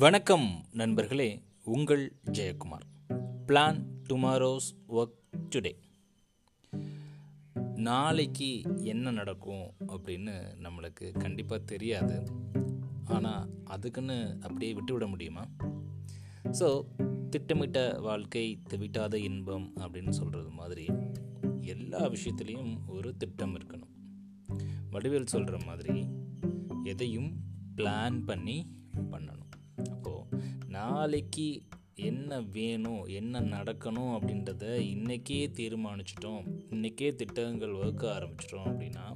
வணக்கம் நண்பர்களே உங்கள் Jayakumar. Plan tomorrow's work today நாளைக்கு என்ன நடக்கும் அப்படின்னு நம்மளுக்கு கண்டிப்பாக தெரியாது. ஆனால் அதுக்குன்னு அப்படியே விட்டுவிட முடியுமா? ஸோ திட்டமிட்ட வாழ்க்கை திவிட்டாத இன்பம் அப்படின்னு சொல்கிறது மாதிரி எல்லா விஷயத்துலேயும் ஒரு திட்டம் இருக்கணும். வடிவேல் சொல்கிற மாதிரி எதையும் பிளான் பண்ணி பண்ணணும். நாளைக்கு என்ன வேணும் என்ன நடக்கணும் அப்படின்றத இன்றைக்கே தீர்மானிச்சிட்டோம். இன்றைக்கே திட்டங்கள் வகுக்க ஆரம்பிச்சிட்டோம் அப்படின்னா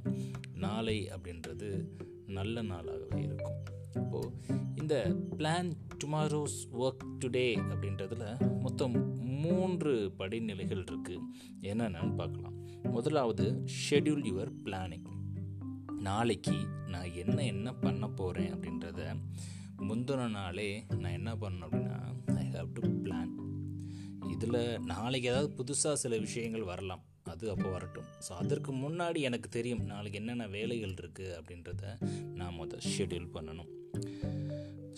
நாளை அப்படின்றது நல்ல நாளாகவே இருக்கும். இப்போது இந்த பிளான் டுமாரோஸ் ஒர்க் டுடே அப்படின்றதுல மொத்தம் மூன்று படிநிலைகள் இருக்குது என்னென்னு பார்க்கலாம். முதலாவது ஷெட்யூல் யுவர் பிளானிங் நாளைக்கு நான் என்ன என்ன பண்ண போகிறேன் அப்படின்றத முந்தின நாளே நான் என்ன பண்ணணும் அப்படின்னா ஐ ஹாவ் டு பிளான் இதில் நாளைக்கு ஏதாவது புதுசாக சில விஷயங்கள் வரலாம். அது அப்போ வரட்டும். ஸோ அதற்கு முன்னாடி எனக்கு தெரியும் நாளைக்கு என்னென்ன வேலைகள் இருக்குது அப்படின்றத நான் முதல் ஷெட்யூல் பண்ணணும்.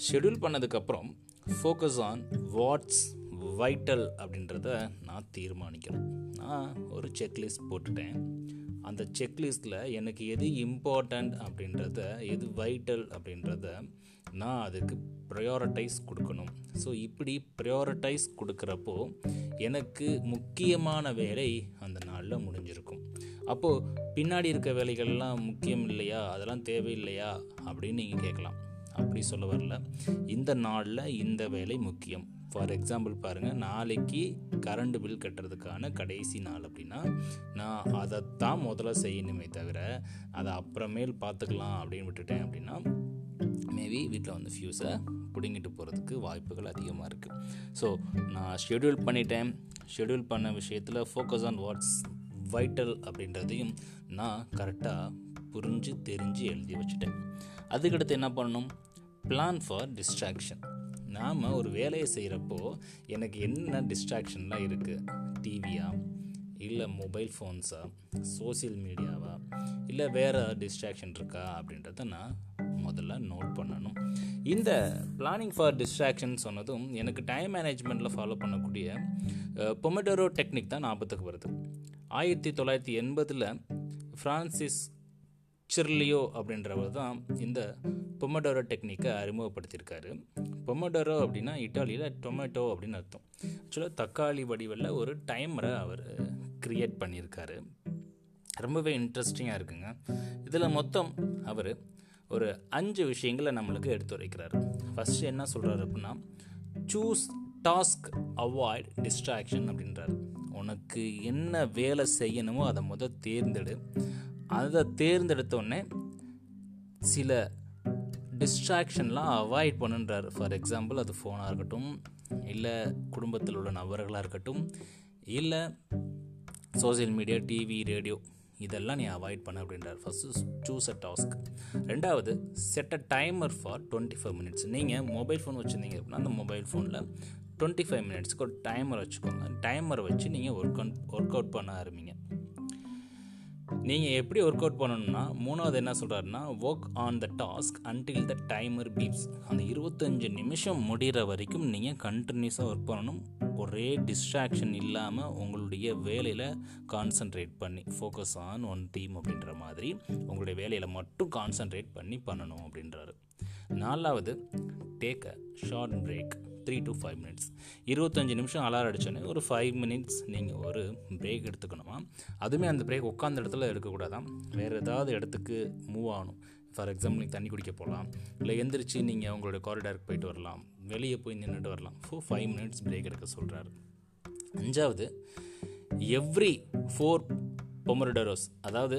ஷெட்யூல் பண்ணதுக்கப்புறம் ஃபோக்கஸ் ஆன் வாட்ஸ் வைட்டல் அப்படின்றத நான் தீர்மானிக்கணும். நான் ஒரு செக்லிஸ்ட் போட்டுட்டேன். அந்த செக்லிஸ்ட்டில் எனக்கு எது இம்பார்ட்டண்ட் அப்படின்றத எது வைட்டல் அப்படின்றத நான் அதுக்கு ப்ரையாரிட்டைஸ் கொடுக்கணும். ஸோ இப்படி ப்ரையாரிட்டைஸ் கொடுக்குறப்போ எனக்கு முக்கியமான வேலை அந்த நாளில் முடிஞ்சிருக்கும். அப்போது பின்னாடி இருக்க வேலைகள்லாம் முக்கியம் இல்லையா? அதெல்லாம் தேவையில்லையா? அப்படின்னு நீங்கள் கேட்கலாம். அப்படி சொல்ல வரல. இந்த நாளில் இந்த வேலை முக்கியம். ஃபார் எக்ஸாம்பிள் பாருங்கள் நாளைக்கு கரண்ட் பில் கட்டுறதுக்கான கடைசி நாள் அப்படின்னா நான் அதைத்தான் முதல்ல செய்யணுமே தவிர அதை அப்புறமேல் பார்த்துக்கலாம் அப்படின்னு விட்டுட்டேன் அப்படின்னா மேபி வீட்டில் வந்து ஃபியூஸை பிடுங்கிட்டு போகிறதுக்கு வாய்ப்புகள் அதிகமாக இருக்குது ஸோ நான் ஷெடியூல் பண்ணிட்டேன். ஷெடியூல் பண்ண விஷயத்தில் ஃபோக்கஸ் ஆன் வாட்ஸ் வைட்டல் அப்படின்றதையும் நான் கரெக்டாக புரிஞ்சு தெரிஞ்சு எழுதி வச்சுட்டேன். அதுக்கடுத்து என்ன பண்ணணும்? பிளான் ஃபார் டிஸ்ட்ராக்ஷன் நாம் ஒரு வேலையை செய்கிறப்போ எனக்கு என்ன டிஸ்ட்ராக்ஷன்லாம் இருக்குது டிவியா இல்லை மொபைல் ஃபோன்ஸா சோசியல் மீடியாவா இல்லை வேறு டிஸ்ட்ராக்ஷன் இருக்கா? அப்படின்றத நான் முதல்ல நோட் பண்ணணும். இந்த பிளானிங் ஃபார் டிஸ்ட்ராக்ஷன் சொன்னதும் எனக்கு டைம் மேனேஜ்மெண்ட்டில் ஃபாலோ பண்ணக்கூடிய பொமெடோரோ டெக்னிக் தான் ஞாபகத்துக்கு வருது. ஆயிரத்தி தொள்ளாயிரத்தி எண்பதில் ஃப்ரான்சிஸ் சிர்லியோ அப்படின்றவர் தான் இந்த பொமடோரோ டெக்னிக்கை அறிமுகப்படுத்தியிருக்காரு. பொமடோரோ அப்படின்னா இட்டாலியில் டொமேட்டோ அப்படின்னு அர்த்தம். ஆக்சுவலாக தக்காளி வடிவில் ஒரு டைமரை அவர் க்ரியேட் பண்ணியிருக்காரு. ரொம்பவே இன்ட்ரெஸ்டிங்காக இருக்குங்க. இதில் மொத்தம் அவர் ஒரு அஞ்சு விஷயங்களை நம்மளுக்கு எடுத்து வைக்கிறார் ஃபஸ்ட்டு என்ன சொல்கிறாரு அப்படின்னா சூஸ் டாஸ்க் அவாய்ட் டிஸ்ட்ராக்ஷன் அப்படின்றார். உனக்கு என்ன வேலை செய்யணுமோ அதை முதல் தேர்ந்தெடு. அதை தேர்ந்தெடுத்தோடனே சில டிஸ்ட்ராக்ஷன்லாம் அவாய்ட் பண்ணுன்றார். ஃபார் எக்ஸாம்பிள் அது ஃபோனாக இருக்கட்டும் இல்லை குடும்பத்தில் உள்ள நபர்களாக இருக்கட்டும் இல்லை சோசியல் மீடியா டிவி ரேடியோ இதெல்லாம் நீ அவாய்ட் பண்ண அப்படின்றார். ஃபஸ்ட்டு சூஸ் அ டாஸ்க் ரெண்டாவது set a timer for twenty five minutes நீங்கள் மொபைல் ஃபோன் வச்சுருந்தீங்க அப்படின்னா அந்த மொபைல் ஃபோனில் டுவெண்ட்டி ஃபைவ் மினிட்ஸ்க்கு ஒரு டைமர் வச்சுக்கோங்க. டைமரை வச்சு நீங்கள் ஒர்க் ஒர்க் அவுட் பண்ண ஆரம்பிங்க. நீங்கள் எப்படி ஒர்க் அவுட் பண்ணணும்னா மூணாவது என்ன சொல்கிறாருன்னா work on the task until the timer beeps அந்த இருபத்தஞ்சு நிமிஷம் முடிகிற வரைக்கும் நீங்கள் கண்டினியூஸாக ஒர்க் பண்ணணும். ஒரே டிஸ்ட்ராக்ஷன் இல்லாமல் உங்களுடைய வேலையில் கான்சன்ட்ரேட் பண்ணி ஃபோக்கஸ் ஆன் ஒன் டீம் அப்படின்ற மாதிரி உங்களுடைய வேலையில் மட்டும் கான்சன்ட்ரேட் பண்ணி பண்ணணும் அப்படின்றாரு. நாலாவது take a short break three to five minutes இருபத்தஞ்சி நிமிஷம் அலாரம் அடித்தோன்னே ஒரு ஃபைவ் மினிட்ஸ் நீங்கள் ஒரு பிரேக் எடுத்துக்கணுமா? அதுவுமே அந்த பிரேக் உட்காந்த இடத்துல எடுக்கக்கூடாதான் வேறு ஏதாவது இடத்துக்கு மூவ் ஆகணும். ஃபார் எக்ஸாம்பிள் நீங்கள் தண்ணி குடிக்க போகலாம். இல்லை எந்திரிச்சு நீங்கள் உங்களுடைய காரிடாருக்கு போயிட்டு வரலாம். வெளியே போய் நின்றுட்டு வரலாம். ஃபோர் ஃபைவ் மினிட்ஸ் பிரேக் எடுக்க சொல்கிறாரு அஞ்சாவது எவ்ரி ஃபோர் பொமரடரோஸ் அதாவது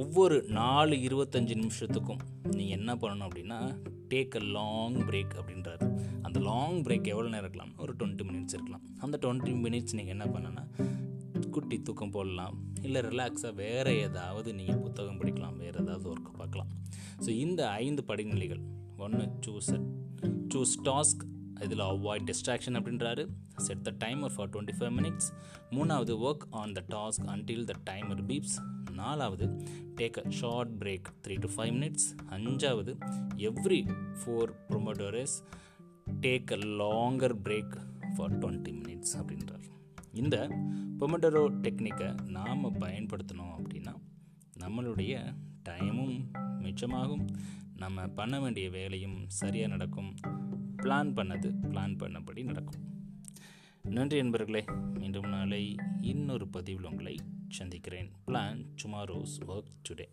ஒவ்வொரு நாலு இருபத்தஞ்சி நிமிஷத்துக்கும் நீங்கள் என்ன பண்ணணும் அப்படின்னா டேக் அ லாங் பிரேக் அப்படின்றாரு. அந்த லாங் பிரேக் எவ்வளோ நேரம் இருக்கலாம்? ஒரு டுவெண்ட்டி மினிட்ஸ் இருக்கலாம். அந்த டுவெண்ட்டி மினிட்ஸ் நீங்கள் என்ன பண்ணனா குட்டி தூக்கம் போடலாம். இல்லை ரிலாக்ஸாக வேறு ஏதாவது நீங்கள் புத்தகம் படிக்கலாம். வேறு ஏதாவது ஒர்க் பார்க்கலாம். ஸோ இந்த ஐந்து படிநிலைகள். ஒன்று சூஸ் சூஸ் டாஸ்க் இதில் அவாய்ட் டிஸ்ட்ராக்ஷன் அப்படின்றாரு. Set the timer for twenty five minutes மூணாவது work on the task until the timer beeps நாலாவது take a short break three to five minutes அஞ்சாவது every four pomodoros take a longer break for twenty minutes அப்படின்றார். இந்த பொமடரோ டெக்னிக்கை நாம் பயன்படுத்தணும் அப்படின்னா நம்மளுடைய டைமும் மிச்சமாகும். நம்ம பண்ண வேண்டிய வேலையும் சரியாக நடக்கும். பிளான் பண்ணது பிளான் பண்ணபடி நடக்கும். நன்றி நண்பர்களே மீண்டும் நாளை இன்னொரு பதிவில் உங்களை சந்திக்கிறேன். Plan tomorrow's work today